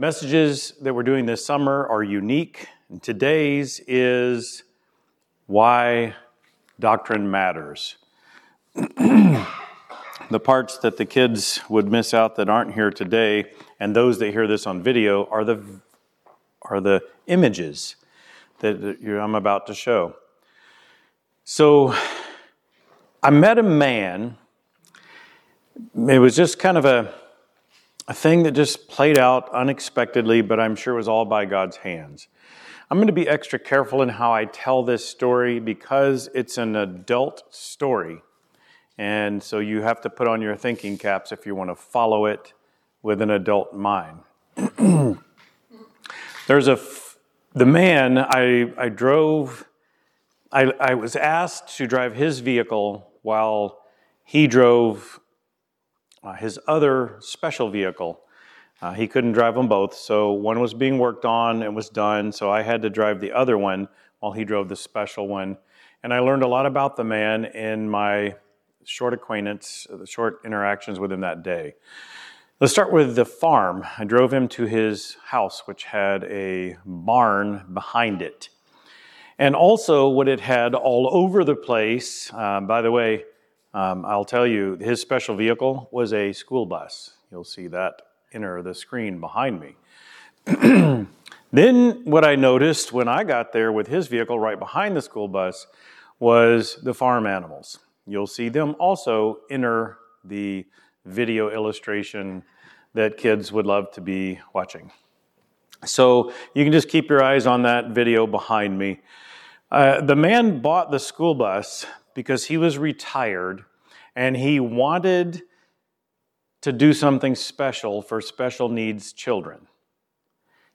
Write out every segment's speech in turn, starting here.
Messages that we're doing this summer are unique, and today's is why doctrine matters. the parts that the kids would miss out that aren't here today, and those that hear this on video, are the, are the images that I'm about to show. So, I met a man. It was just kind of a a thing that just played out unexpectedly, but I'm sure was all by God's hands. I'm going to be extra careful in how I tell this story because it's an adult story. And so you have to put on your thinking caps if you want to follow it with an adult mind. There's a, the man I, I drove, I, I was asked to drive his vehicle while he drove uh, his other special vehicle. Uh, he couldn't drive them both, so one was being worked on and was done, so I had to drive the other one while he drove the special one. And I learned a lot about the man in my short acquaintance, the short interactions with him that day. Let's start with the farm. I drove him to his house, which had a barn behind it. And also, what it had all over the place, uh, by the way, um, I'll tell you, his special vehicle was a school bus. You'll see that enter the screen behind me. then, what I noticed when I got there with his vehicle right behind the school bus was the farm animals. You'll see them also enter the video illustration that kids would love to be watching. So you can just keep your eyes on that video behind me. Uh, the man bought the school bus because he was retired and he wanted to do something special for special needs children.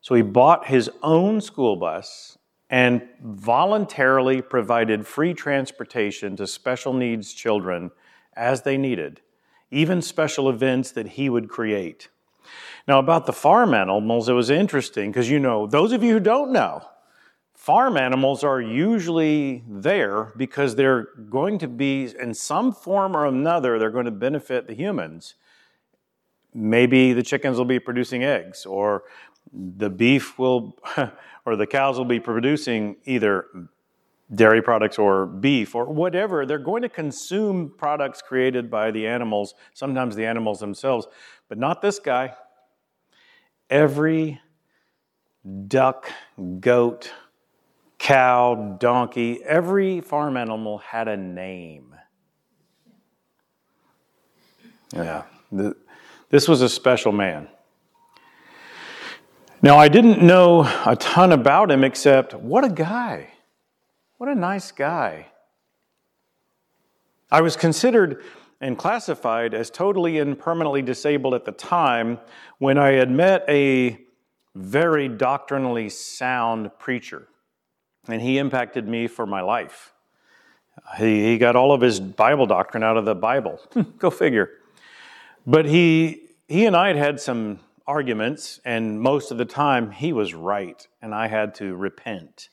So he bought his own school bus and voluntarily provided free transportation to special needs children as they needed, even special events that he would create. Now, about the farm animals, it was interesting because you know, those of you who don't know, farm animals are usually there because they're going to be, in some form or another, they're going to benefit the humans. Maybe the chickens will be producing eggs, or the beef will, or the cows will be producing either dairy products or beef or whatever. They're going to consume products created by the animals, sometimes the animals themselves, but not this guy. Every duck, goat, cow, donkey, every farm animal had a name. Yeah, this was a special man. Now, I didn't know a ton about him except what a guy. What a nice guy. I was considered and classified as totally and permanently disabled at the time when I had met a very doctrinally sound preacher and he impacted me for my life. He, he got all of his Bible doctrine out of the Bible. Go figure. But he, he and I had had some arguments, and most of the time he was right, and I had to repent.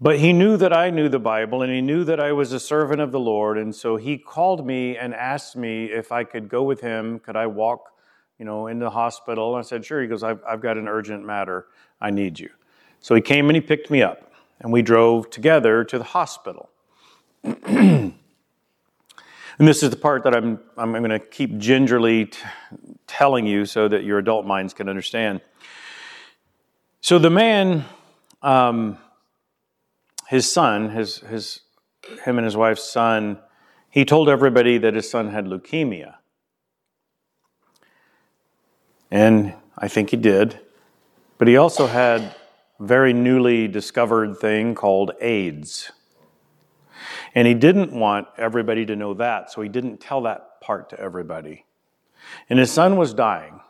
But he knew that I knew the Bible, and he knew that I was a servant of the Lord, and so he called me and asked me if I could go with him. Could I walk, you know, in the hospital? I said, sure. He goes, I've, I've got an urgent matter. I need you. So he came and he picked me up, and we drove together to the hospital. and this is the part that I'm, I'm going to keep gingerly t- telling you so that your adult minds can understand. So the man, um, his son, his, his, him and his wife's son, he told everybody that his son had leukemia. And I think he did. But he also had very newly discovered thing called AIDS. And he didn't want everybody to know that, so he didn't tell that part to everybody. And his son was dying.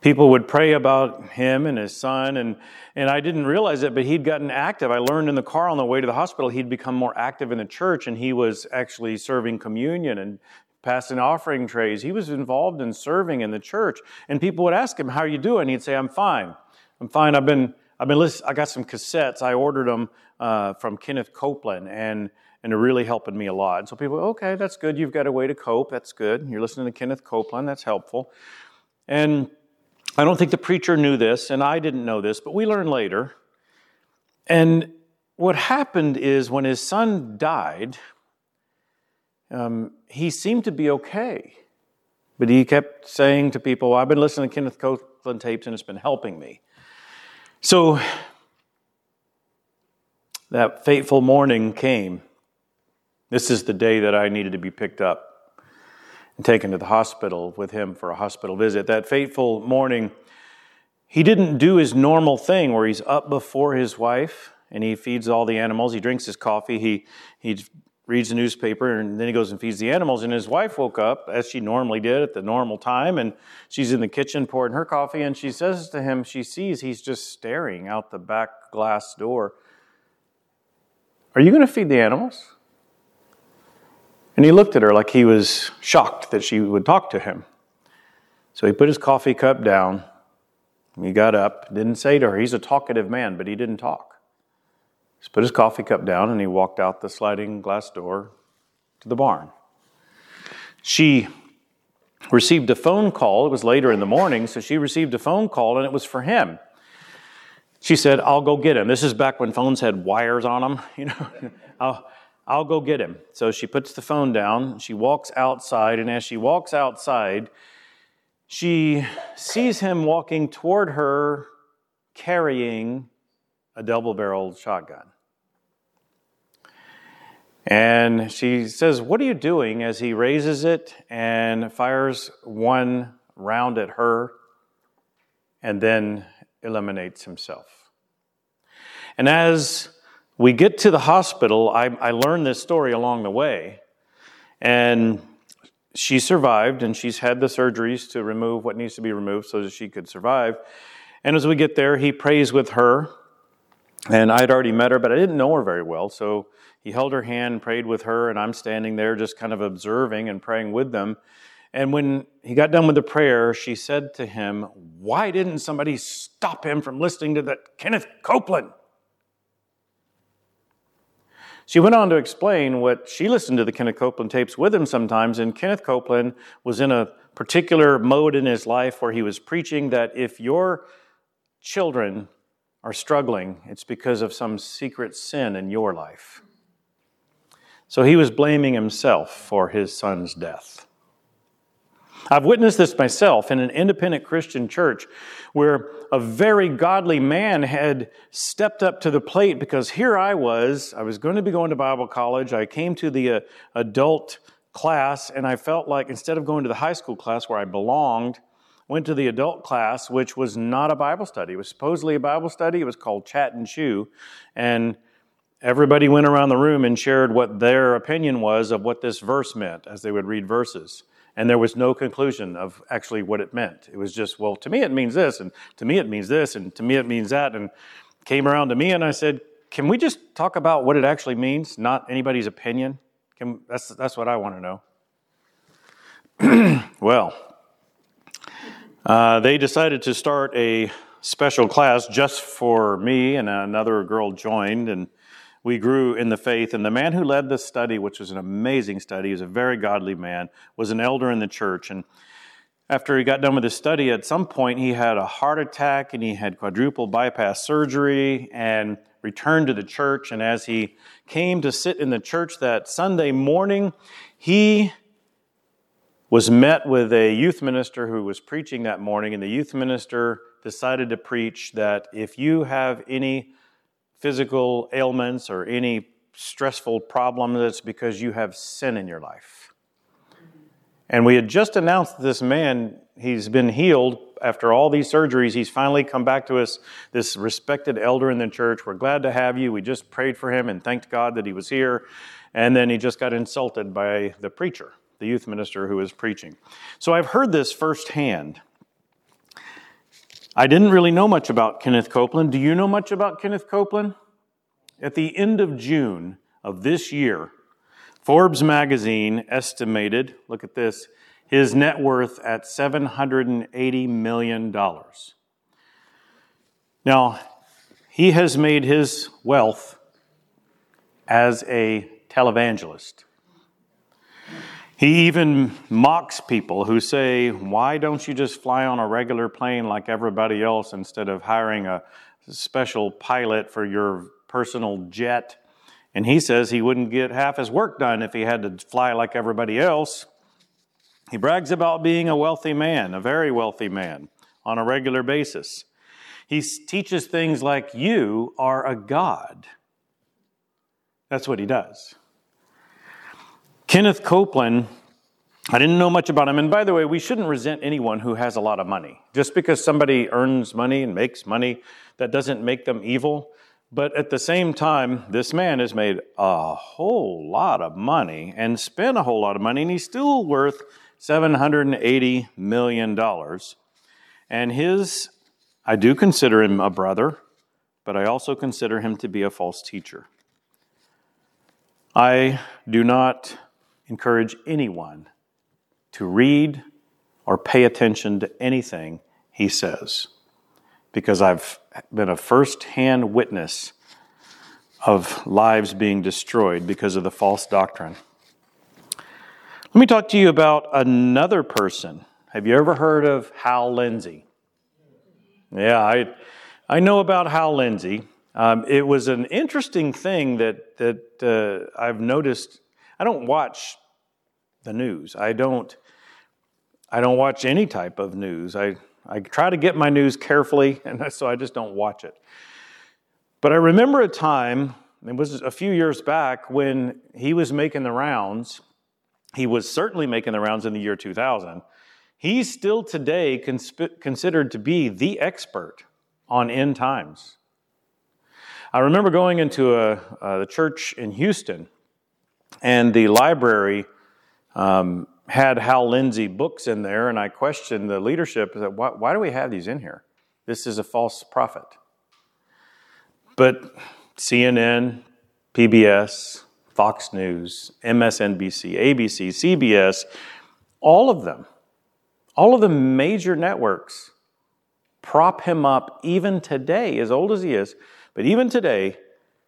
People would pray about him and his son, and, and I didn't realize it, but he'd gotten active. I learned in the car on the way to the hospital he'd become more active in the church, and he was actually serving communion and passing offering trays. He was involved in serving in the church. And people would ask him, How are you doing? He'd say, I'm fine. I'm fine. I've been I've been listening. I got some cassettes. I ordered them uh, from Kenneth Copeland, and and they're really helping me a lot. And so people, okay, that's good. You've got a way to cope. That's good. You're listening to Kenneth Copeland. That's helpful. And I don't think the preacher knew this, and I didn't know this, but we learned later. And what happened is when his son died, um, he seemed to be okay. But he kept saying to people, I've been listening to Kenneth Copeland tapes and it's been helping me. So that fateful morning came. This is the day that I needed to be picked up and taken to the hospital with him for a hospital visit. That fateful morning, he didn't do his normal thing where he's up before his wife and he feeds all the animals. He drinks his coffee. He, he reads the newspaper, and then he goes and feeds the animals. And his wife woke up, as she normally did at the normal time, and she's in the kitchen pouring her coffee, and she says to him, she sees he's just staring out the back glass door. Are you going to feed the animals? And he looked at her like he was shocked that she would talk to him. So he put his coffee cup down. He got up, didn't say to her, he's a talkative man, but he didn't talk. He put his coffee cup down and he walked out the sliding glass door to the barn. She received a phone call. It was later in the morning, so she received a phone call and it was for him. She said, I'll go get him. This is back when phones had wires on them, you know. I'll, I'll go get him. So she puts the phone down, she walks outside, and as she walks outside, she sees him walking toward her carrying a double barreled shotgun. And she says, What are you doing? as he raises it and fires one round at her and then eliminates himself. And as we get to the hospital, I, I learned this story along the way. And she survived, and she's had the surgeries to remove what needs to be removed so that she could survive. And as we get there, he prays with her and I'd already met her, but I didn't know her very well. So he held her hand, prayed with her, and I'm standing there just kind of observing and praying with them. And when he got done with the prayer, she said to him, Why didn't somebody stop him from listening to that Kenneth Copeland? She went on to explain what she listened to the Kenneth Copeland tapes with him sometimes, and Kenneth Copeland was in a particular mode in his life where he was preaching that if your children are struggling, it's because of some secret sin in your life. So he was blaming himself for his son's death. I've witnessed this myself in an independent Christian church where a very godly man had stepped up to the plate because here I was, I was going to be going to Bible college. I came to the uh, adult class and I felt like instead of going to the high school class where I belonged, went to the adult class, which was not a Bible study. It was supposedly a Bible study. It was called Chat and Chew. And everybody went around the room and shared what their opinion was of what this verse meant as they would read verses. And there was no conclusion of actually what it meant. It was just, well, to me it means this, and to me it means this, and to me it means that. And came around to me and I said, can we just talk about what it actually means, not anybody's opinion? Can, that's, that's what I want to know. well, uh, they decided to start a special class just for me, and another girl joined, and we grew in the faith. And the man who led the study, which was an amazing study, he was a very godly man, was an elder in the church. And after he got done with his study, at some point he had a heart attack and he had quadruple bypass surgery and returned to the church. And as he came to sit in the church that Sunday morning, he was met with a youth minister who was preaching that morning, and the youth minister decided to preach that if you have any physical ailments or any stressful problems, it's because you have sin in your life. And we had just announced this man, he's been healed after all these surgeries. He's finally come back to us, this respected elder in the church. We're glad to have you. We just prayed for him and thanked God that he was here. And then he just got insulted by the preacher the youth minister who is preaching. So I've heard this firsthand. I didn't really know much about Kenneth Copeland. Do you know much about Kenneth Copeland? At the end of June of this year, Forbes magazine estimated, look at this, his net worth at $780 million. Now, he has made his wealth as a televangelist. He even mocks people who say, Why don't you just fly on a regular plane like everybody else instead of hiring a special pilot for your personal jet? And he says he wouldn't get half his work done if he had to fly like everybody else. He brags about being a wealthy man, a very wealthy man, on a regular basis. He teaches things like, You are a God. That's what he does. Kenneth Copeland, I didn't know much about him. And by the way, we shouldn't resent anyone who has a lot of money. Just because somebody earns money and makes money, that doesn't make them evil. But at the same time, this man has made a whole lot of money and spent a whole lot of money, and he's still worth $780 million. And his, I do consider him a brother, but I also consider him to be a false teacher. I do not encourage anyone to read or pay attention to anything he says because I've been a first hand witness of lives being destroyed because of the false doctrine. Let me talk to you about another person. Have you ever heard of Hal Lindsey? Yeah, I, I know about Hal Lindsey. Um, it was an interesting thing that, that uh, I've noticed I don't watch the news. I don't I don't watch any type of news. I, I try to get my news carefully, and so I just don't watch it. But I remember a time, it was a few years back, when he was making the rounds. He was certainly making the rounds in the year 2000. He's still today consp- considered to be the expert on end times. I remember going into a, uh, the church in Houston and the library um, had Hal Lindsey books in there, and I questioned the leadership. That why, why do we have these in here? This is a false prophet. But CNN, PBS, Fox News, MSNBC, ABC, CBS, all of them, all of the major networks prop him up even today, as old as he is, but even today,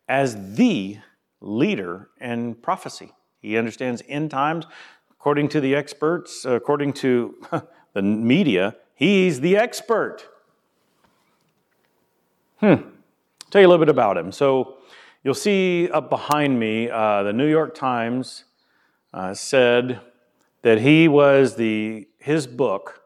as the leader in prophecy. He understands end times. According to the experts, according to the media, he's the expert. Hmm. Tell you a little bit about him. So you'll see up behind me, uh, the New York Times uh, said that he was the his book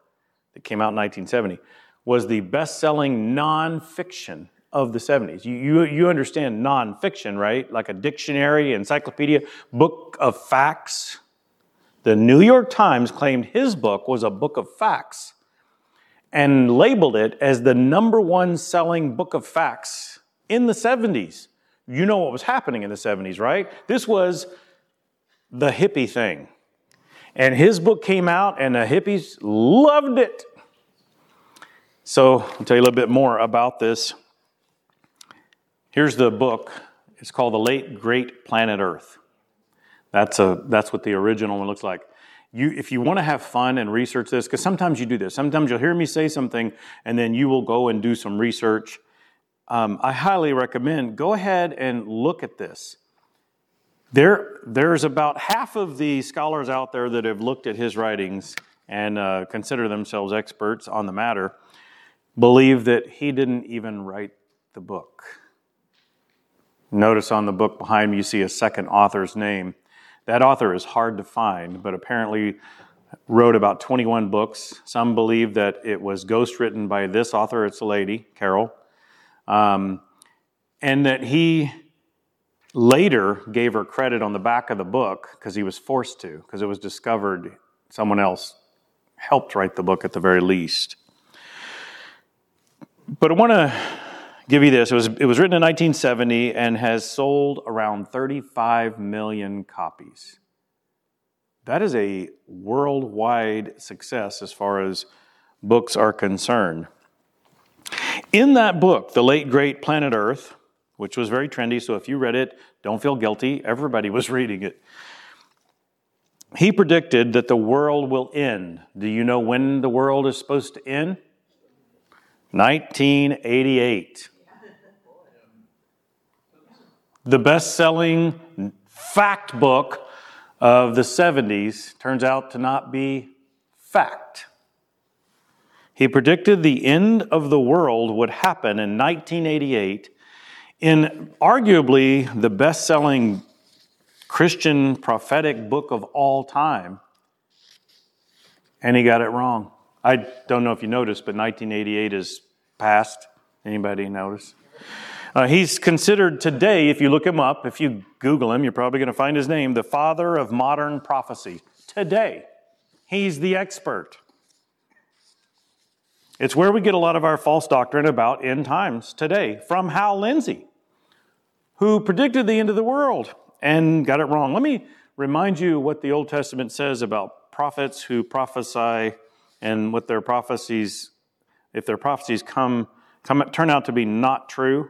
that came out in 1970 was the best-selling nonfiction of the 70s. You, you, you understand nonfiction, right? Like a dictionary, encyclopedia, book of facts. The New York Times claimed his book was a book of facts and labeled it as the number one selling book of facts in the 70s. You know what was happening in the 70s, right? This was the hippie thing. And his book came out, and the hippies loved it. So, I'll tell you a little bit more about this. Here's the book. It's called The Late Great Planet Earth. That's, a, that's what the original one looks like. You, if you want to have fun and research this, because sometimes you do this, sometimes you'll hear me say something and then you will go and do some research. Um, I highly recommend go ahead and look at this. There, there's about half of the scholars out there that have looked at his writings and uh, consider themselves experts on the matter, believe that he didn't even write the book. Notice on the book behind me, you see a second author's name. That author is hard to find, but apparently wrote about 21 books. Some believe that it was ghostwritten by this author, it's a lady, Carol, um, and that he later gave her credit on the back of the book because he was forced to, because it was discovered someone else helped write the book at the very least. But I want to give you this. It was, it was written in 1970 and has sold around 35 million copies. That is a worldwide success as far as books are concerned. In that book, The Late Great Planet Earth, which was very trendy, so if you read it, don't feel guilty. Everybody was reading it. He predicted that the world will end. Do you know when the world is supposed to end? 1988 the best selling fact book of the 70s turns out to not be fact. He predicted the end of the world would happen in 1988 in arguably the best selling Christian prophetic book of all time. And he got it wrong. I don't know if you noticed, but 1988 is past. Anybody notice? Uh, he's considered today, if you look him up, if you Google him, you're probably going to find his name, the father of modern prophecy. Today, he's the expert. It's where we get a lot of our false doctrine about end times today from Hal Lindsey, who predicted the end of the world and got it wrong. Let me remind you what the Old Testament says about prophets who prophesy and what their prophecies, if their prophecies come, come turn out to be not true.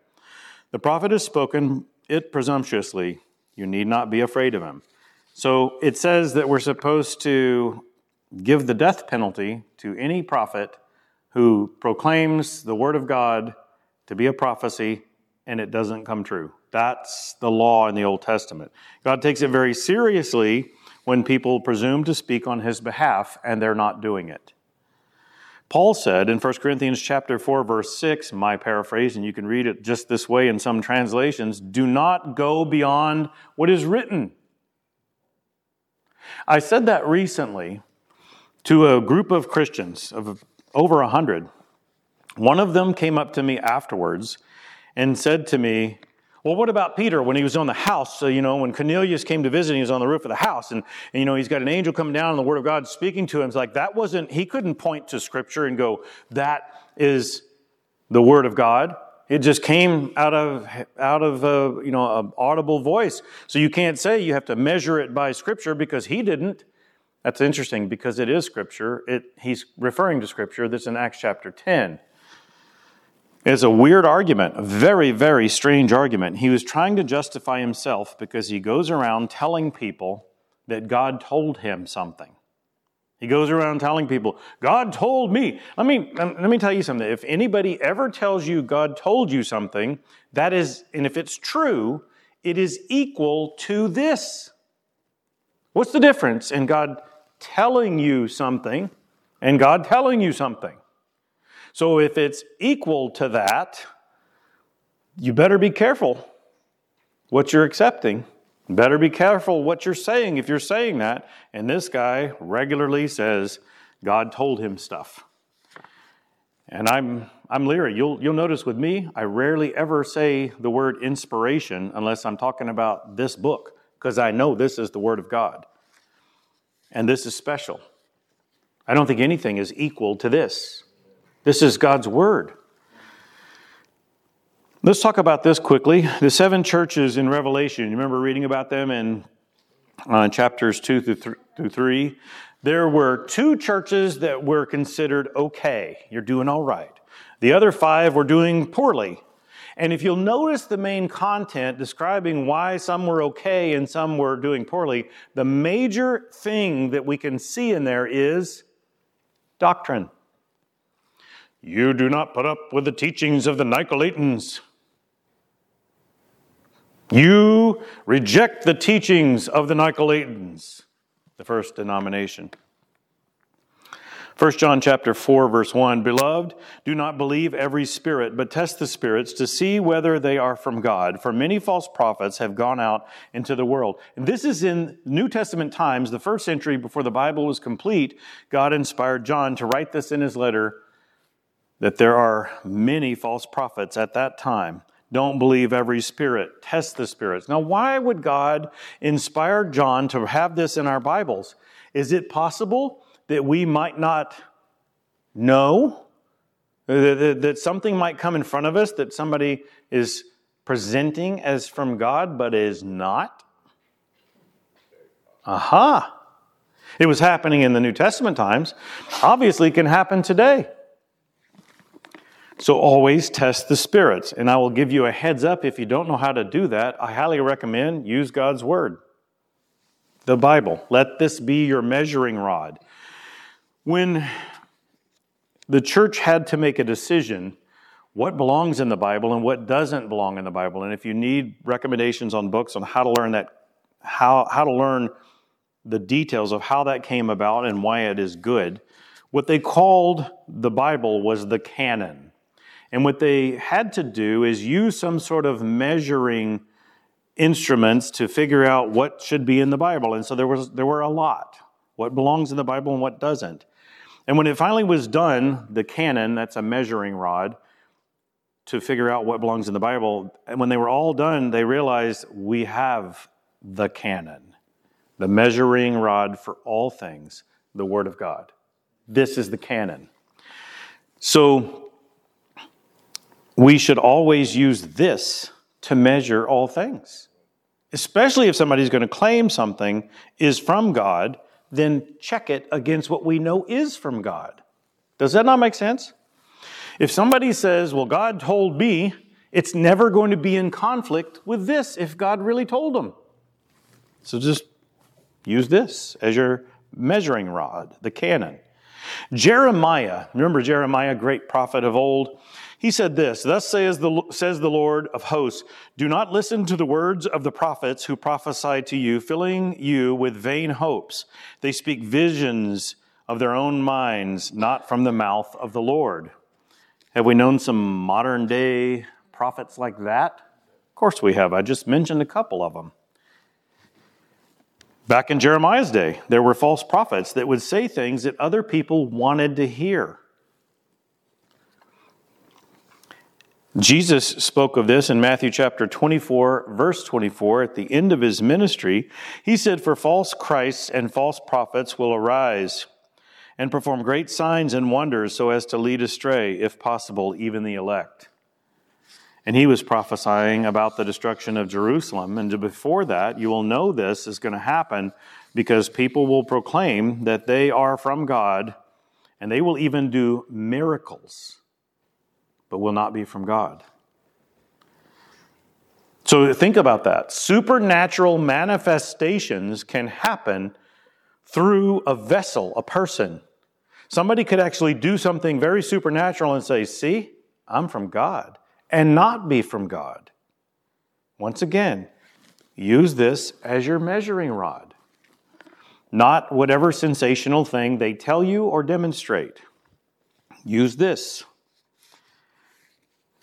The prophet has spoken it presumptuously. You need not be afraid of him. So it says that we're supposed to give the death penalty to any prophet who proclaims the word of God to be a prophecy and it doesn't come true. That's the law in the Old Testament. God takes it very seriously when people presume to speak on his behalf and they're not doing it. Paul said in 1 Corinthians chapter 4 verse 6, my paraphrase and you can read it just this way in some translations, do not go beyond what is written. I said that recently to a group of Christians of over a 100. One of them came up to me afterwards and said to me, well, what about Peter when he was on the house? So, you know, when Cornelius came to visit, he was on the roof of the house, and, and, you know, he's got an angel coming down, and the Word of God speaking to him. It's like that wasn't, he couldn't point to Scripture and go, that is the Word of God. It just came out of out of a, uh, you know an audible voice. So you can't say you have to measure it by Scripture because he didn't. That's interesting because it is Scripture. It, he's referring to Scripture that's in Acts chapter ten. It's a weird argument, a very, very strange argument. He was trying to justify himself because he goes around telling people that God told him something. He goes around telling people, God told me. Let me, let me tell you something. If anybody ever tells you God told you something, that is, and if it's true, it is equal to this. What's the difference in God telling you something and God telling you something? So if it's equal to that, you better be careful what you're accepting. Better be careful what you're saying if you're saying that. And this guy regularly says, God told him stuff. And I'm, I'm leery. You'll, you'll notice with me, I rarely ever say the word inspiration unless I'm talking about this book, because I know this is the Word of God. And this is special. I don't think anything is equal to this. This is God's Word. Let's talk about this quickly. The seven churches in Revelation, you remember reading about them in uh, chapters 2 through, th- through 3? There were two churches that were considered okay. You're doing all right. The other five were doing poorly. And if you'll notice the main content describing why some were okay and some were doing poorly, the major thing that we can see in there is doctrine. You do not put up with the teachings of the Nicolaitans. You reject the teachings of the Nicolaitans, the first denomination. 1 John chapter 4 verse 1 Beloved do not believe every spirit but test the spirits to see whether they are from God for many false prophets have gone out into the world. And this is in New Testament times the first century before the Bible was complete God inspired John to write this in his letter that there are many false prophets at that time. Don't believe every spirit, test the spirits. Now, why would God inspire John to have this in our Bibles? Is it possible that we might not know? That something might come in front of us that somebody is presenting as from God but is not? Aha! It was happening in the New Testament times. Obviously, it can happen today. So always test the spirits. And I will give you a heads up if you don't know how to do that. I highly recommend use God's word, the Bible. Let this be your measuring rod. When the church had to make a decision what belongs in the Bible and what doesn't belong in the Bible, and if you need recommendations on books on how to learn that, how, how to learn the details of how that came about and why it is good, what they called the Bible was the canon. And what they had to do is use some sort of measuring instruments to figure out what should be in the Bible. And so there was there were a lot. What belongs in the Bible and what doesn't. And when it finally was done, the canon, that's a measuring rod, to figure out what belongs in the Bible, and when they were all done, they realized we have the canon, the measuring rod for all things, the Word of God. This is the canon. So we should always use this to measure all things. Especially if somebody's going to claim something is from God, then check it against what we know is from God. Does that not make sense? If somebody says, Well, God told me, it's never going to be in conflict with this if God really told them. So just use this as your measuring rod, the canon. Jeremiah, remember Jeremiah, great prophet of old? He said this Thus says the, says the Lord of hosts, Do not listen to the words of the prophets who prophesy to you, filling you with vain hopes. They speak visions of their own minds, not from the mouth of the Lord. Have we known some modern day prophets like that? Of course we have. I just mentioned a couple of them. Back in Jeremiah's day, there were false prophets that would say things that other people wanted to hear. Jesus spoke of this in Matthew chapter 24, verse 24, at the end of his ministry. He said, For false Christs and false prophets will arise and perform great signs and wonders so as to lead astray, if possible, even the elect. And he was prophesying about the destruction of Jerusalem. And before that, you will know this is going to happen because people will proclaim that they are from God and they will even do miracles but will not be from God. So think about that. Supernatural manifestations can happen through a vessel, a person. Somebody could actually do something very supernatural and say, See, I'm from God, and not be from God. Once again, use this as your measuring rod, not whatever sensational thing they tell you or demonstrate. Use this.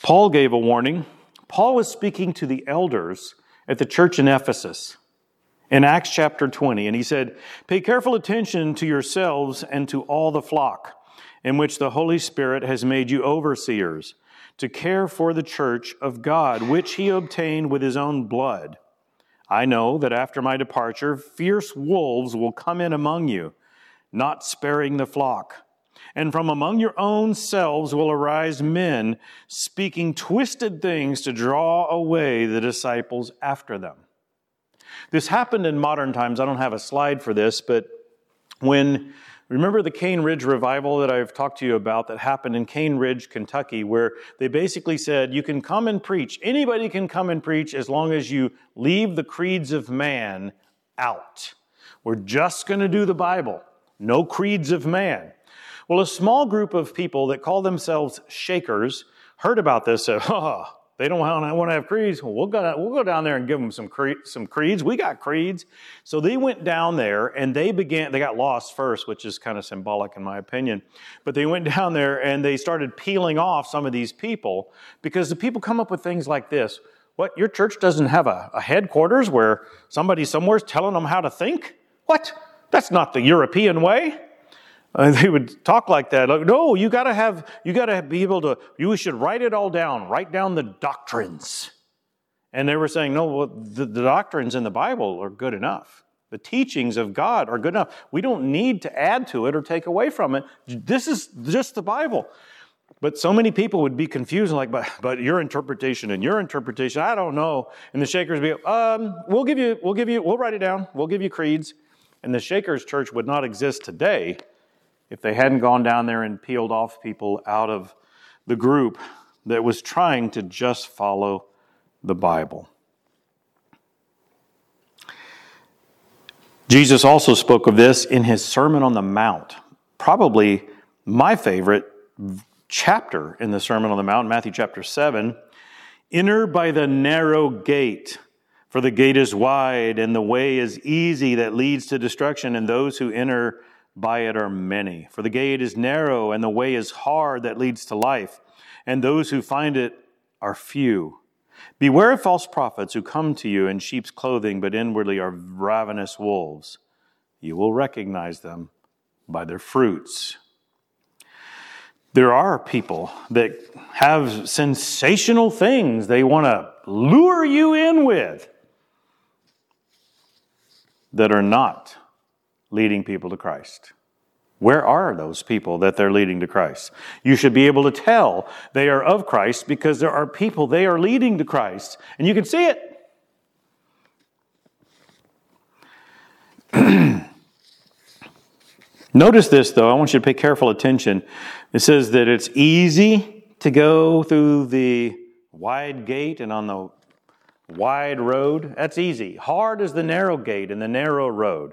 Paul gave a warning. Paul was speaking to the elders at the church in Ephesus in Acts chapter 20, and he said, Pay careful attention to yourselves and to all the flock in which the Holy Spirit has made you overseers to care for the church of God, which he obtained with his own blood. I know that after my departure, fierce wolves will come in among you, not sparing the flock. And from among your own selves will arise men speaking twisted things to draw away the disciples after them. This happened in modern times. I don't have a slide for this, but when Remember the Cane Ridge revival that I've talked to you about that happened in Cane Ridge, Kentucky, where they basically said, You can come and preach. Anybody can come and preach as long as you leave the creeds of man out. We're just going to do the Bible, no creeds of man. Well, a small group of people that call themselves Shakers heard about this. Said, "Oh, they don't want to have creeds. Well, go, we'll go down there and give them some cre- some creeds. We got creeds." So they went down there and they began. They got lost first, which is kind of symbolic in my opinion. But they went down there and they started peeling off some of these people because the people come up with things like this. What, your church doesn't have a, a headquarters where somebody somewhere's telling them how to think? What? That's not the European way. They would talk like that. Like, no, you got to have, you got to be able to, you should write it all down, write down the doctrines. And they were saying, no, well, the, the doctrines in the Bible are good enough. The teachings of God are good enough. We don't need to add to it or take away from it. This is just the Bible. But so many people would be confused, like, but, but your interpretation and your interpretation, I don't know. And the shakers would be, um, we'll give you, we'll give you, we'll write it down. We'll give you creeds. And the Shakers Church would not exist today if they hadn't gone down there and peeled off people out of the group that was trying to just follow the Bible. Jesus also spoke of this in his Sermon on the Mount, probably my favorite chapter in the Sermon on the Mount, Matthew chapter 7. Enter by the narrow gate, for the gate is wide and the way is easy that leads to destruction, and those who enter by it are many. For the gate is narrow and the way is hard that leads to life, and those who find it are few. Beware of false prophets who come to you in sheep's clothing, but inwardly are ravenous wolves. You will recognize them by their fruits. There are people that have sensational things they want to lure you in with that are not leading people to Christ. Where are those people that they're leading to Christ? You should be able to tell they are of Christ because there are people they are leading to Christ, and you can see it. Notice this, though. I want you to pay careful attention. It says that it's easy to go through the wide gate and on the wide road. That's easy. Hard is the narrow gate and the narrow road.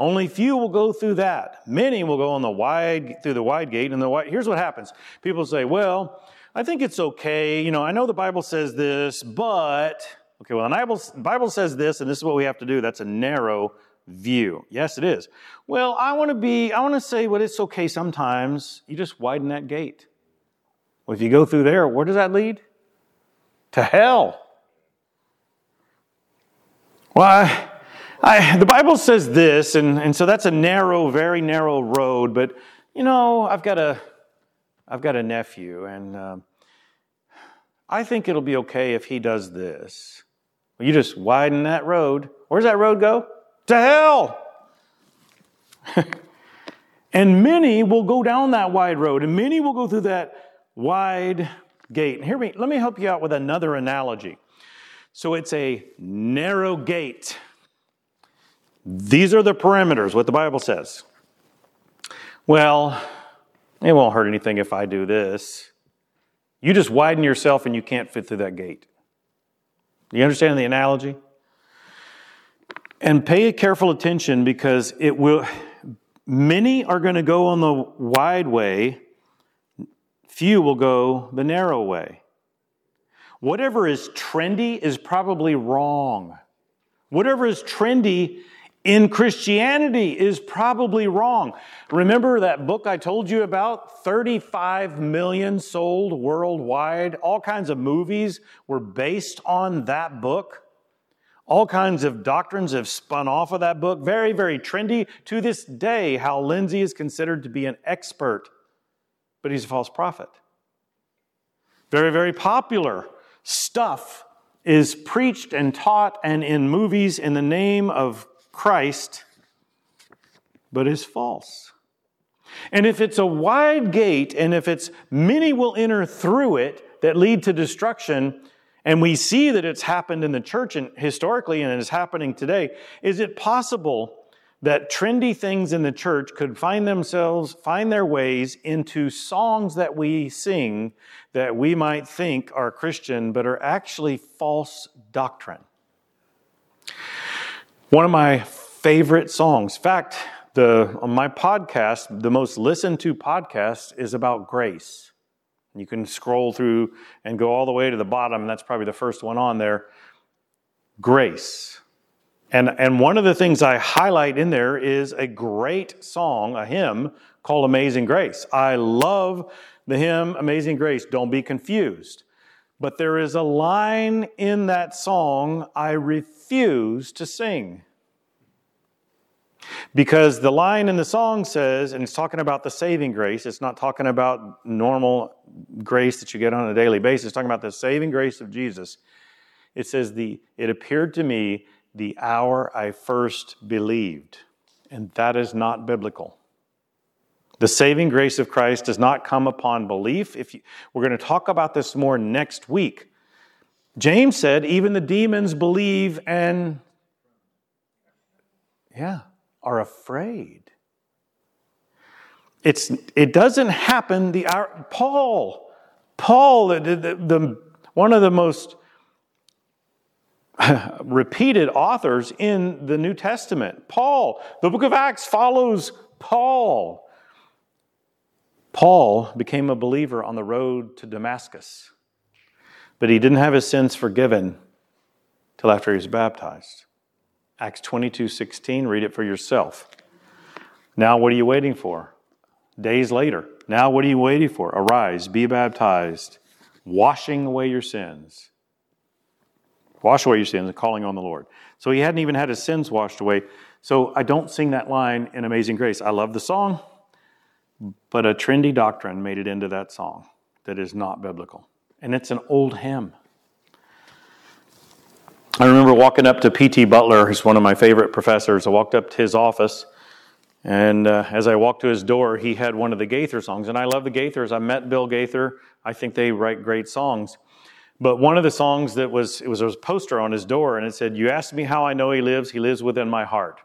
Only few will go through that. Many will go on the wide through the wide gate and the wide. Here's what happens. People say, "Well, I think it's okay. You know, I know the Bible says this, but okay, well, the Bible, Bible says this, and this is what we have to do. That's a narrow view. Yes, it is. Well, I want to be. I want to say, well, it's okay sometimes. You just widen that gate. Well, if you go through there, where does that lead? To hell. Why? I, the Bible says this, and, and so that's a narrow, very narrow road. But you know, I've got a, I've got a nephew, and uh, I think it'll be okay if he does this. Well, you just widen that road. Where's that road go? To hell. and many will go down that wide road, and many will go through that wide gate. And here, me, let me help you out with another analogy. So it's a narrow gate. These are the perimeters, what the Bible says. Well, it won't hurt anything if I do this. You just widen yourself and you can't fit through that gate. Do you understand the analogy? And pay careful attention because it will many are going to go on the wide way, few will go the narrow way. Whatever is trendy is probably wrong. Whatever is trendy in Christianity is probably wrong. Remember that book I told you about? 35 million sold worldwide. All kinds of movies were based on that book. All kinds of doctrines have spun off of that book. Very, very trendy. To this day, Hal Lindsey is considered to be an expert, but he's a false prophet. Very, very popular stuff is preached and taught and in movies in the name of Christ, but is false. And if it's a wide gate, and if it's many will enter through it that lead to destruction, and we see that it's happened in the church and historically and it is happening today, is it possible that trendy things in the church could find themselves, find their ways into songs that we sing that we might think are Christian, but are actually false doctrine? One of my favorite songs. In fact, the, on my podcast, the most listened to podcast is about grace. You can scroll through and go all the way to the bottom, and that's probably the first one on there. Grace. And, and one of the things I highlight in there is a great song, a hymn called Amazing Grace. I love the hymn Amazing Grace. Don't be confused. But there is a line in that song I refuse to sing. Because the line in the song says, and it's talking about the saving grace, it's not talking about normal grace that you get on a daily basis, it's talking about the saving grace of Jesus. It says, the, It appeared to me the hour I first believed. And that is not biblical. The saving grace of Christ does not come upon belief. If you, we're going to talk about this more next week. James said, even the demons believe and yeah, are afraid. It's, it doesn't happen. The, our, Paul, Paul, the, the, the, one of the most repeated authors in the New Testament. Paul, the book of Acts follows Paul. Paul became a believer on the road to Damascus, but he didn't have his sins forgiven till after he was baptized. Acts 22 16, read it for yourself. Now, what are you waiting for? Days later. Now, what are you waiting for? Arise, be baptized, washing away your sins Wash away your sins and calling on the Lord. So he hadn't even had his sins washed away. So I don't sing that line in Amazing Grace. I love the song, but a trendy doctrine made it into that song that is not biblical. And it's an old hymn. I remember walking up to P.T. Butler, who's one of my favorite professors. I walked up to his office, and uh, as I walked to his door, he had one of the Gaither songs. And I love the Gaithers. I met Bill Gaither. I think they write great songs. But one of the songs that was, it was a poster on his door and it said, You asked me how I know he lives, he lives within my heart.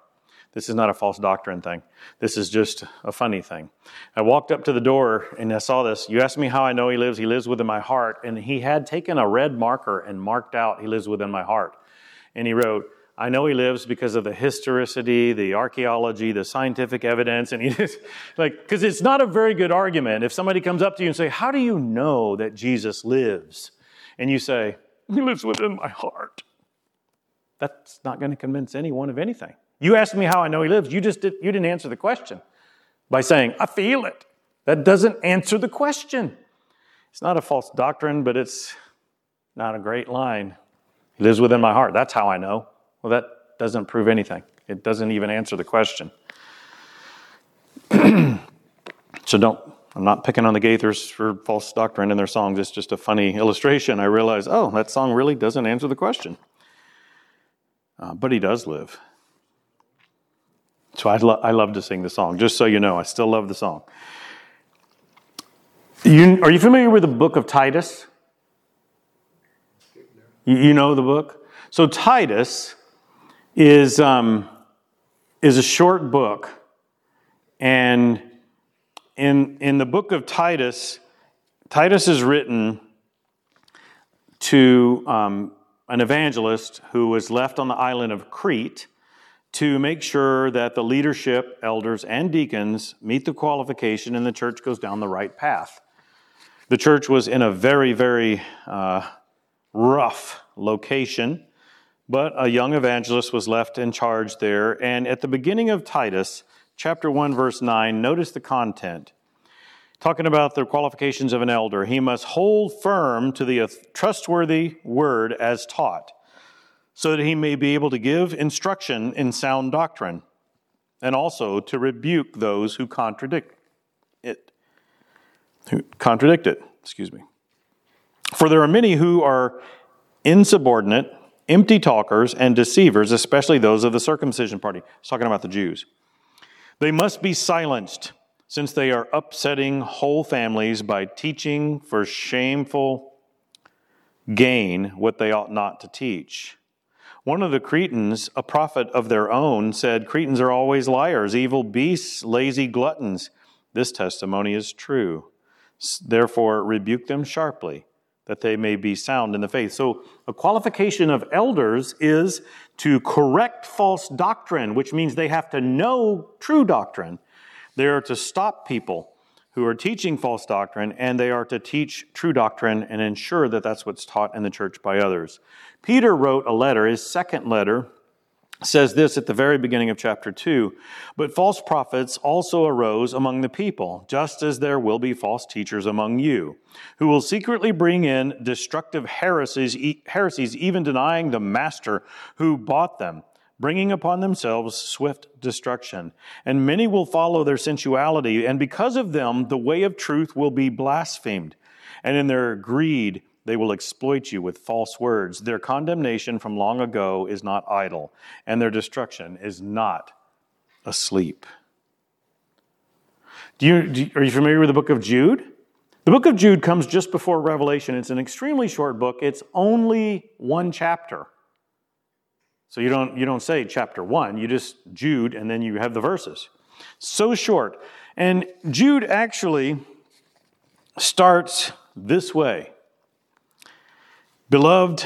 This is not a false doctrine thing. This is just a funny thing. I walked up to the door and I saw this. You asked me how I know he lives, he lives within my heart. And he had taken a red marker and marked out, He lives within my heart. And he wrote, I know he lives because of the historicity, the archaeology, the scientific evidence, and he just like because it's not a very good argument if somebody comes up to you and say, "How do you know that Jesus lives?" and you say, He lives within my heart, that's not going to convince anyone of anything. You asked me how I know He lives. You just did, you didn't answer the question by saying, I feel it. That doesn't answer the question. It's not a false doctrine, but it's not a great line. He lives within my heart. That's how I know. Well, that doesn't prove anything. It doesn't even answer the question. so don't I'm not picking on the Gaithers for false doctrine in their songs. It's just a funny illustration. I realize, oh, that song really doesn't answer the question. Uh, but he does live. So I, lo- I love to sing the song. Just so you know, I still love the song. You, are you familiar with the book of Titus? You, you know the book? So Titus is, um, is a short book, and in, in the book of Titus, Titus is written to um, an evangelist who was left on the island of Crete to make sure that the leadership, elders, and deacons meet the qualification and the church goes down the right path. The church was in a very, very uh, rough location, but a young evangelist was left in charge there. And at the beginning of Titus, chapter 1, verse 9, notice the content. Talking about the qualifications of an elder, he must hold firm to the trustworthy word as taught, so that he may be able to give instruction in sound doctrine, and also to rebuke those who contradict it. Who contradict it, excuse me. For there are many who are insubordinate, empty talkers, and deceivers, especially those of the circumcision party. He's talking about the Jews. They must be silenced, since they are upsetting whole families by teaching for shameful gain what they ought not to teach. One of the Cretans, a prophet of their own, said, Cretans are always liars, evil beasts, lazy gluttons. This testimony is true. Therefore, rebuke them sharply, that they may be sound in the faith. So, a qualification of elders is to correct false doctrine, which means they have to know true doctrine. They are to stop people who are teaching false doctrine, and they are to teach true doctrine and ensure that that's what's taught in the church by others. Peter wrote a letter, his second letter, says this at the very beginning of chapter 2 But false prophets also arose among the people, just as there will be false teachers among you, who will secretly bring in destructive heresies, heresies even denying the master who bought them, bringing upon themselves swift destruction. And many will follow their sensuality, and because of them, the way of truth will be blasphemed. And in their greed, they will exploit you with false words. Their condemnation from long ago is not idle, and their destruction is not asleep. Do you, do are you familiar with the book of Jude? The book of Jude comes just before Revelation. It's an extremely short book, it's only one chapter. So you don't, you don't say chapter 1, you just Jude, and then you have the verses. So short. And Jude actually starts this way Beloved,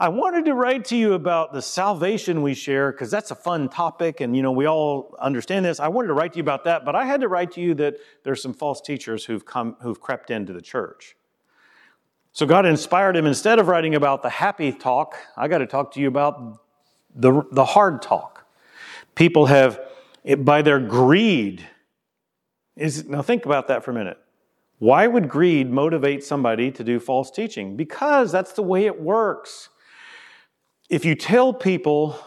I wanted to write to you about the salvation we share because that's a fun topic and you know we all understand this. I wanted to write to you about that, but I had to write to you that there's some false teachers who've come who've crept into the church. So God inspired him instead of writing about the happy talk, I got to talk to you about the the hard talk. People have by their greed is now think about that for a minute. Why would greed motivate somebody to do false teaching? Because that's the way it works if you tell people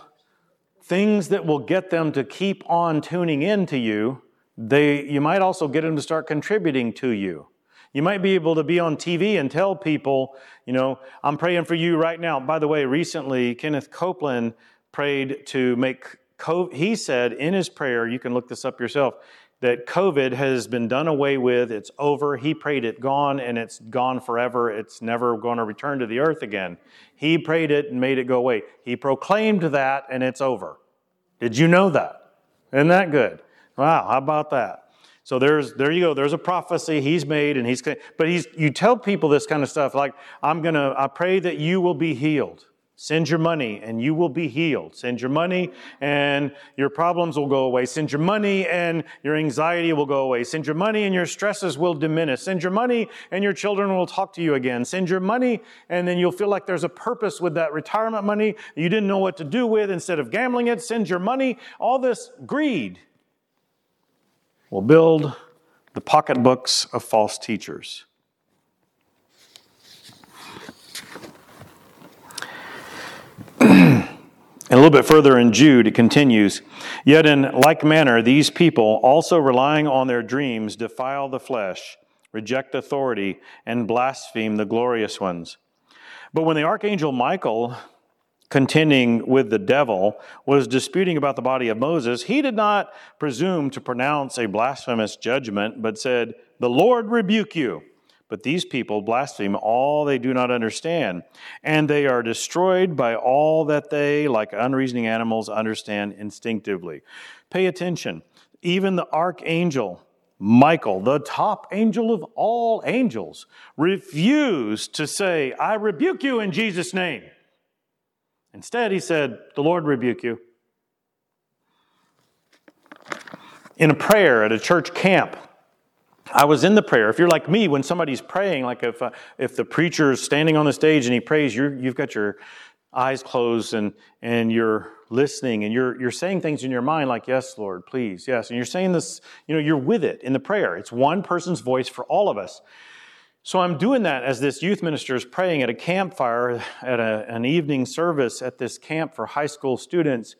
things that will get them to keep on tuning in to you, they, you might also get them to start contributing to you. You might be able to be on TV and tell people, you know, I'm praying for you right now. By the way, recently, Kenneth Copeland prayed to make, COVID, he said in his prayer, you can look this up yourself, that COVID has been done away with, it's over. He prayed it gone, and it's gone forever. It's never going to return to the earth again. He prayed it and made it go away. He proclaimed that, and it's over. Did you know that? Isn't that good? Wow, how about that? So there's there you go. There's a prophecy he's made, and he's but he's you tell people this kind of stuff like I'm gonna I pray that you will be healed. Send your money and you will be healed. Send your money and your problems will go away. Send your money and your anxiety will go away. Send your money and your stresses will diminish. Send your money and your children will talk to you again. Send your money and then you'll feel like there's a purpose with that retirement money you didn't know what to do with instead of gambling it. Send your money. All this greed will build the pocketbooks of false teachers. And a little bit further in Jude, it continues Yet in like manner, these people, also relying on their dreams, defile the flesh, reject authority, and blaspheme the glorious ones. But when the archangel Michael, contending with the devil, was disputing about the body of Moses, he did not presume to pronounce a blasphemous judgment, but said, The Lord rebuke you. But these people blaspheme all they do not understand, and they are destroyed by all that they, like unreasoning animals, understand instinctively. Pay attention. Even the archangel, Michael, the top angel of all angels, refused to say, I rebuke you in Jesus' name. Instead, he said, The Lord rebuke you. In a prayer at a church camp, I was in the prayer. If you're like me, when somebody's praying, like if, uh, if the preacher is standing on the stage and he prays, you you've got your eyes closed and, and you're listening and you're, you're saying things in your mind like, yes, Lord, please, yes. And you're saying this, you know, you're with it in the prayer. It's one person's voice for all of us. So I'm doing that as this youth minister is praying at a campfire at a, an evening service at this camp for high school students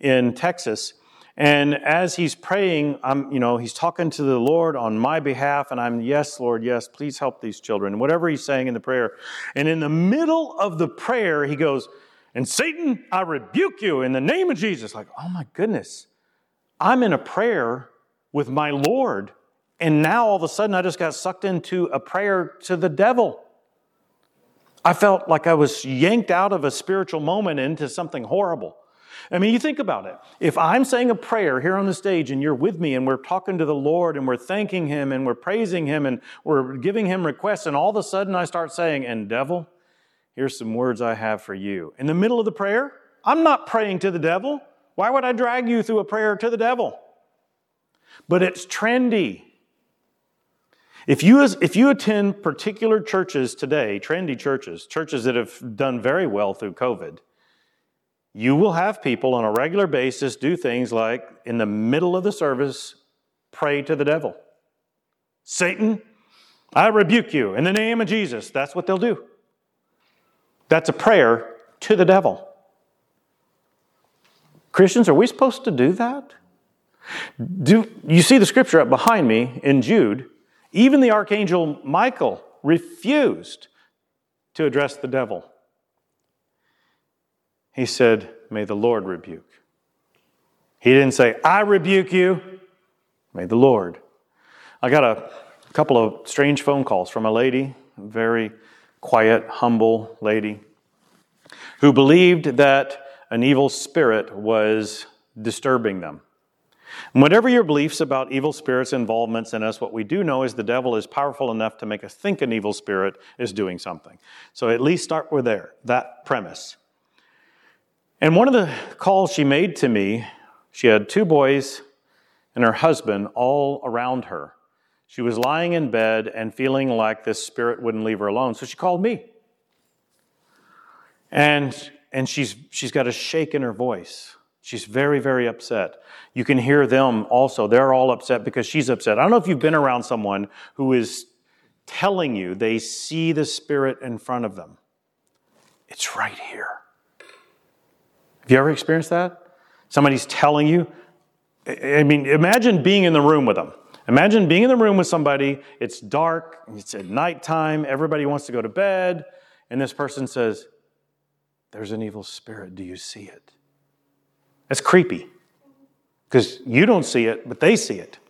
in Texas. And as he's praying, I'm, you know, he's talking to the Lord on my behalf, and I'm, yes, Lord, yes, please help these children. Whatever he's saying in the prayer. And in the middle of the prayer, he goes, And Satan, I rebuke you in the name of Jesus. Like, oh my goodness. I'm in a prayer with my Lord, and now all of a sudden I just got sucked into a prayer to the devil. I felt like I was yanked out of a spiritual moment into something horrible. I mean, you think about it. If I'm saying a prayer here on the stage and you're with me and we're talking to the Lord and we're thanking Him and we're praising Him and we're giving Him requests, and all of a sudden I start saying, and devil, here's some words I have for you. In the middle of the prayer, I'm not praying to the devil. Why would I drag you through a prayer to the devil? But it's trendy. If you, if you attend particular churches today, trendy churches, churches that have done very well through COVID, you will have people on a regular basis do things like, in the middle of the service, pray to the devil. Satan, I rebuke you in the name of Jesus. That's what they'll do. That's a prayer to the devil. Christians, are we supposed to do that? Do you see the scripture up behind me in Jude? Even the archangel Michael refused to address the devil. He said, May the Lord rebuke. He didn't say, I rebuke you. May the Lord. I got a couple of strange phone calls from a lady, very quiet, humble lady, who believed that an evil spirit was disturbing them. And whatever your beliefs about evil spirits' involvements in us, what we do know is the devil is powerful enough to make us think an evil spirit is doing something. So at least start with there, that premise. And one of the calls she made to me, she had two boys and her husband all around her. She was lying in bed and feeling like this spirit wouldn't leave her alone, so she called me. And, and she's, she's got a shake in her voice. She's very, very upset. You can hear them also. They're all upset because she's upset. I don't know if you've been around someone who is telling you they see the Spirit in front of them. It's right here. Have you ever experienced that? Somebody's telling you. I mean, imagine being in the room with them. Imagine being in the room with somebody, it's dark, it's at nighttime, everybody wants to go to bed, and this person says, There's an evil spirit. Do you see it? That's creepy because you don't see it, but they see it.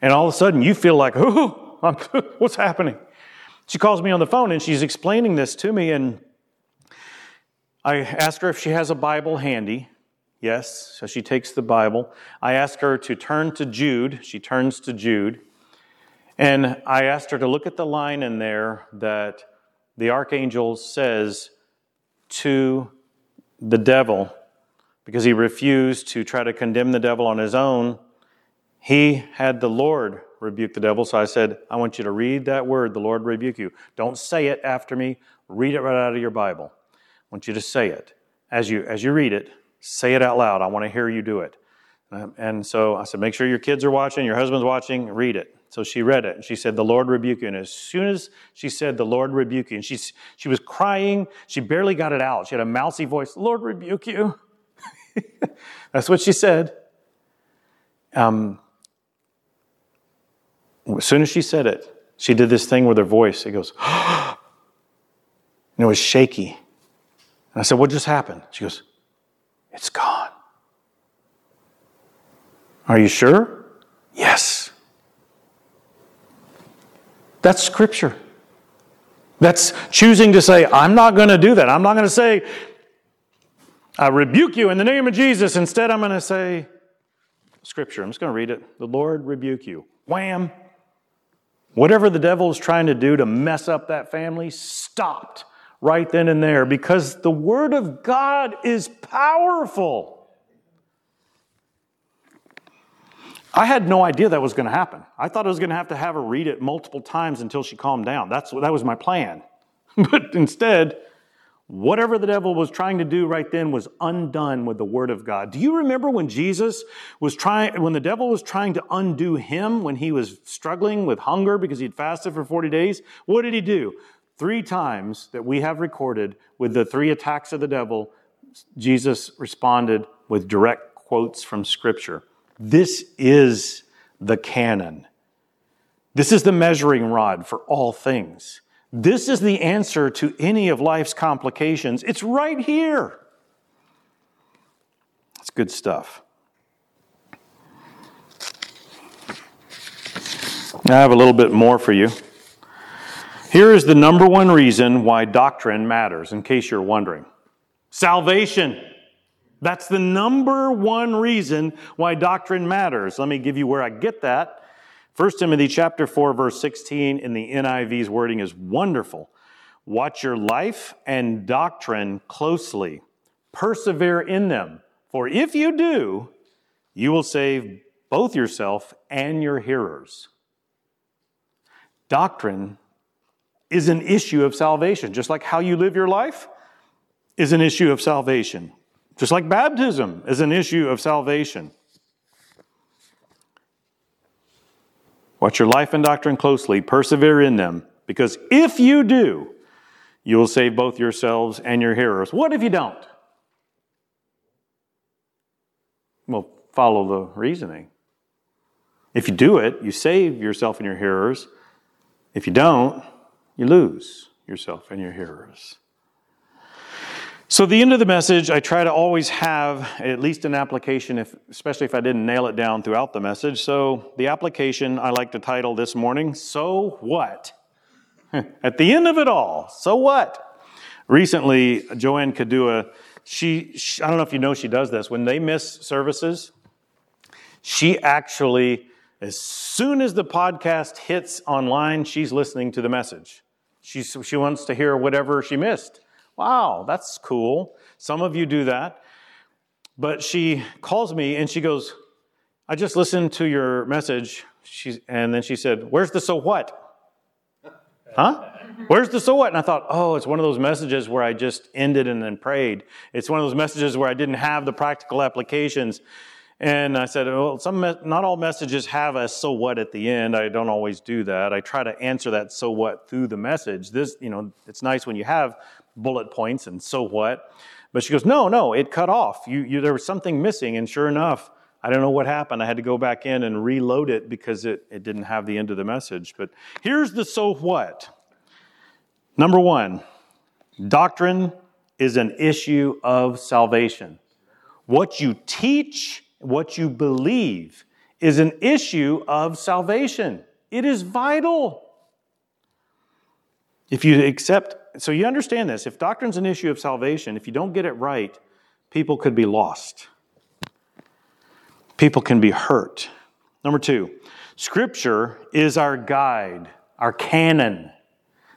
And all of a sudden you feel like, ooh, what's happening? She calls me on the phone and she's explaining this to me. And I ask her if she has a Bible handy. Yes, so she takes the Bible. I ask her to turn to Jude. She turns to Jude. And I asked her to look at the line in there that the archangel says to the devil because he refused to try to condemn the devil on his own, he had the Lord rebuke the devil. So I said, I want you to read that word, the Lord rebuke you. Don't say it after me. Read it right out of your Bible. I want you to say it. As you, as you read it, say it out loud. I want to hear you do it. Um, and so I said, make sure your kids are watching, your husband's watching, read it. So she read it and she said, The Lord rebuke you. And as soon as she said, The Lord rebuke you, and she's, she was crying, she barely got it out. She had a mousy voice, Lord rebuke you. That's what she said. Um, as soon as she said it, she did this thing with her voice. It goes, and it was shaky. I said, What just happened? She goes, It's gone. Are you sure? Yes. That's scripture. That's choosing to say, I'm not going to do that. I'm not going to say, I rebuke you in the name of Jesus. Instead, I'm going to say scripture. I'm just going to read it. The Lord rebuke you. Wham. Whatever the devil is trying to do to mess up that family stopped right then and there because the Word of God is powerful. I had no idea that was going to happen. I thought I was going to have to have her read it multiple times until she calmed down. That's, that was my plan. But instead, Whatever the devil was trying to do right then was undone with the word of God. Do you remember when Jesus was trying, when the devil was trying to undo him when he was struggling with hunger because he'd fasted for 40 days? What did he do? Three times that we have recorded with the three attacks of the devil, Jesus responded with direct quotes from Scripture. This is the canon. This is the measuring rod for all things. This is the answer to any of life's complications. It's right here. It's good stuff. I have a little bit more for you. Here is the number one reason why doctrine matters, in case you're wondering salvation. That's the number one reason why doctrine matters. Let me give you where I get that. 1 Timothy chapter 4 verse 16 in the NIV's wording is wonderful. Watch your life and doctrine closely. Persevere in them, for if you do, you will save both yourself and your hearers. Doctrine is an issue of salvation, just like how you live your life is an issue of salvation. Just like baptism is an issue of salvation. Watch your life and doctrine closely, persevere in them, because if you do, you will save both yourselves and your hearers. What if you don't? Well, follow the reasoning. If you do it, you save yourself and your hearers. If you don't, you lose yourself and your hearers. So, the end of the message, I try to always have at least an application, if, especially if I didn't nail it down throughout the message. So, the application I like to title this morning, So What? At the end of it all, so what? Recently, Joanne Kadua, she, she, I don't know if you know she does this. When they miss services, she actually, as soon as the podcast hits online, she's listening to the message. She's, she wants to hear whatever she missed. Wow, that's cool. Some of you do that. But she calls me and she goes, I just listened to your message. She's, and then she said, Where's the so what? Huh? Where's the so what? And I thought, oh, it's one of those messages where I just ended and then prayed. It's one of those messages where I didn't have the practical applications. And I said, well, some not all messages have a so what at the end. I don't always do that. I try to answer that so what through the message. This, you know, it's nice when you have bullet points and so what. But she goes, no, no, it cut off. You, you, there was something missing. And sure enough, I don't know what happened. I had to go back in and reload it because it, it didn't have the end of the message. But here's the so what. Number one, doctrine is an issue of salvation. What you teach, what you believe, is an issue of salvation. It is vital. If you accept so you understand this. If doctrine's an issue of salvation, if you don't get it right, people could be lost. People can be hurt. Number two, Scripture is our guide, our canon.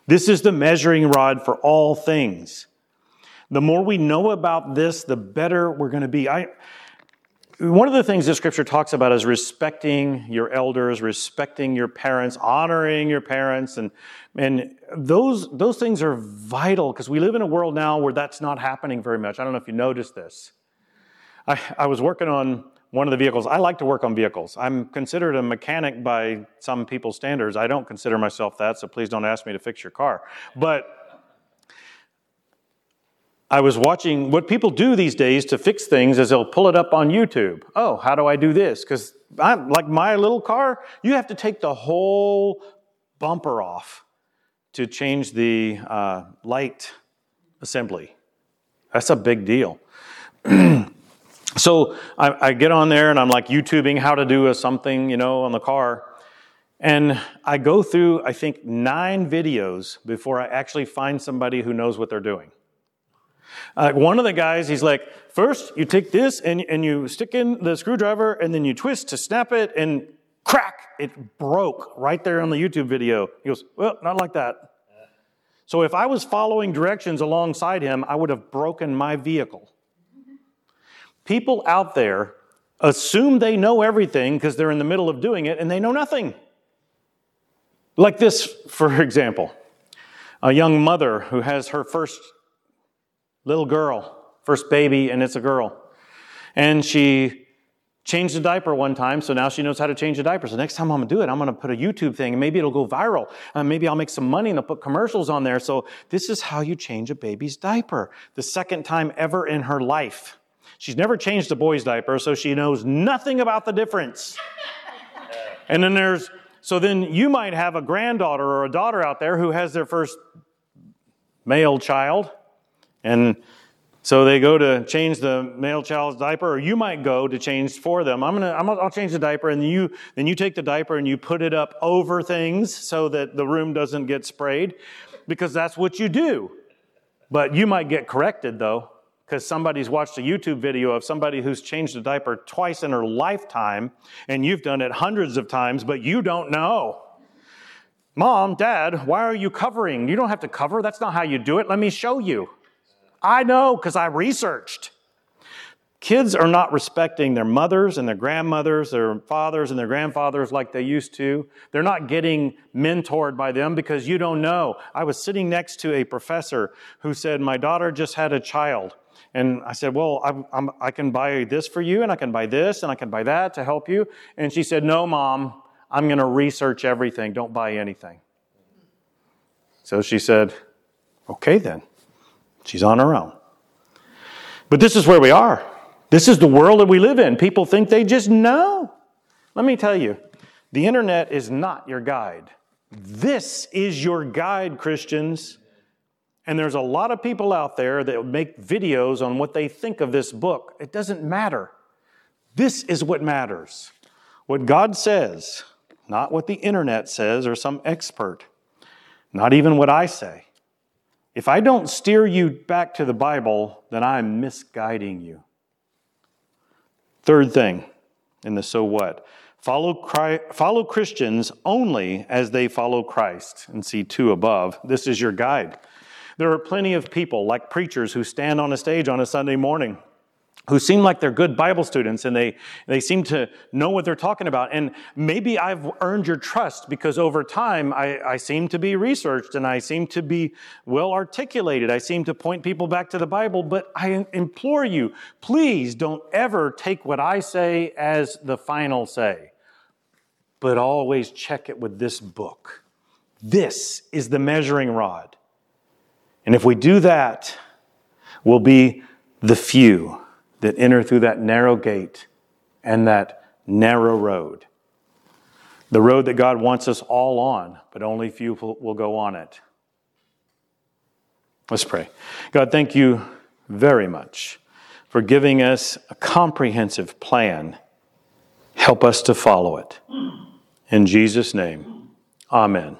This is the measuring rod for all things. The more we know about this, the better we're going to be. I, one of the things that scripture talks about is respecting your elders, respecting your parents, honoring your parents, and, and those, those things are vital because we live in a world now where that's not happening very much. I don't know if you noticed this. I, I was working on one of the vehicles. I like to work on vehicles. I'm considered a mechanic by some people's standards. I don't consider myself that, so please don't ask me to fix your car. But I was watching what people do these days to fix things is they'll pull it up on YouTube. Oh, how do I do this? Because I'm like my little car, you have to take the whole bumper off to change the uh, light assembly. That's a big deal. so I, I, get on there and I'm like YouTubing how to do a something, you know, on the car. And I go through, I think, nine videos before I actually find somebody who knows what they're doing. Uh, one of the guys, he's like, first you take this and, and you stick in the screwdriver and then you twist to snap it and crack, it broke right there on the YouTube video. He goes, well, not like that. So if I was following directions alongside him, I would have broken my vehicle. People out there assume they know everything because they're in the middle of doing it and they know nothing. Like this, for example a young mother who has her first little girl, first baby, and it's a girl. And she changed the diaper one time, so now she knows how to change a diaper. So next time I'm gonna do it, I'm gonna put a YouTube thing, and maybe it'll go viral. Uh, maybe I'll make some money and I'll put commercials on there. So this is how you change a baby's diaper. The second time ever in her life. She's never changed a boy's diaper, so she knows nothing about the difference. and then there's, so then you might have a granddaughter or a daughter out there who has their first male child and so they go to change the male child's diaper, or you might go to change for them. I'm gonna, i will change the diaper, and you, then you take the diaper and you put it up over things so that the room doesn't get sprayed, because that's what you do. But you might get corrected though, because somebody's watched a YouTube video of somebody who's changed a diaper twice in her lifetime, and you've done it hundreds of times, but you don't know. Mom, Dad, why are you covering? You don't have to cover. That's not how you do it. Let me show you. I know because I researched. Kids are not respecting their mothers and their grandmothers, their fathers and their grandfathers like they used to. They're not getting mentored by them because you don't know. I was sitting next to a professor who said, My daughter just had a child. And I said, Well, I'm, I'm, i can buy this for you, and I can buy this, and I can buy that to help you. And she said, No, mom, I'm going to research everything. Don't buy anything. So she said, Okay, then. She's on her own. But this is where we are. This is the world that we live in. People think they just know. Let me tell you, The internet is not your guide. This is your guide, Christians. And there's a lot of people out there that make videos on what they think of this book. It doesn't matter. This is what matters. What God says, not what the internet says or some expert, not even what I say. If I don't steer you back to the Bible, then I'm misguiding you. Third thing in the so what follow, Christ, follow Christians only as they follow Christ. And see two above. This is your guide. There are plenty of people, like preachers, who stand on a stage on a Sunday morning who seem like they're good Bible students and they, they seem to know what they're talking about. And maybe I've earned your trust because over time I, I seem to be researched and I seem to be well articulated. I seem to point people back to the Bible, but I implore you, please don't ever take what I say as the final say, but always check it with this book. This is the measuring rod. And if we do that, we'll be the few that enter through that narrow gate and that narrow road. The road that God wants us all on, but only few will go on it. Let's pray. God, thank you very much for giving us a comprehensive plan. Help us to follow it. In Jesus' name, amen.